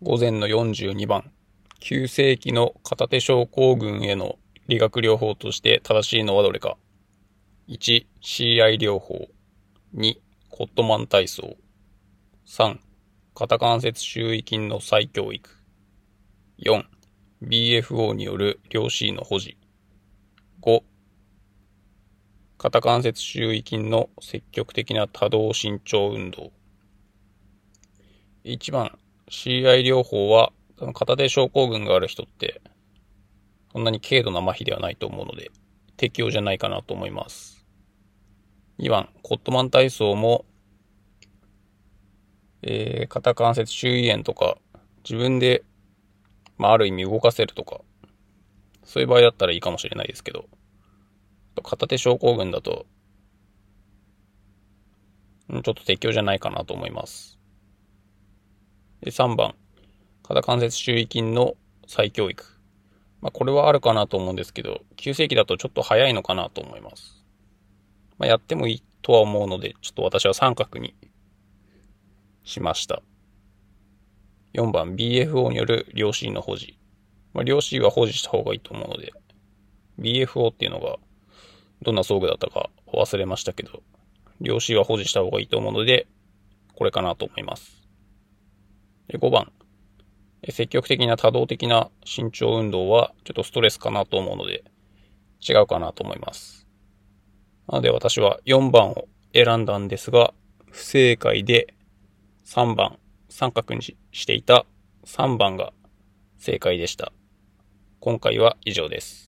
午前の42番、急性期の片手症候群への理学療法として正しいのはどれか。1、CI 療法。2、コットマン体操。3、肩関節周囲筋の再教育。4、BFO による両 C の保持。5、肩関節周囲筋の積極的な多動伸長運動。1番、CI 療法は、片手症候群がある人って、そんなに軽度な麻痺ではないと思うので、適用じゃないかなと思います。2番、コットマン体操も、えー、肩関節周囲炎とか、自分で、まあ、ある意味動かせるとか、そういう場合だったらいいかもしれないですけど、片手症候群だと、ちょっと適用じゃないかなと思います。で、3番、肩関節周囲筋の再教育。まあ、これはあるかなと思うんですけど、急性期だとちょっと早いのかなと思います。まあ、やってもいいとは思うので、ちょっと私は三角にしました。4番、BFO による両 C の保持。まあ、両 C は保持した方がいいと思うので、BFO っていうのがどんな装具だったか忘れましたけど、両 C は保持した方がいいと思うので、これかなと思います。5番、積極的な多動的な身長運動はちょっとストレスかなと思うので、違うかなと思います。なので私は4番を選んだんですが、不正解で3番、三角にしていた3番が正解でした。今回は以上です。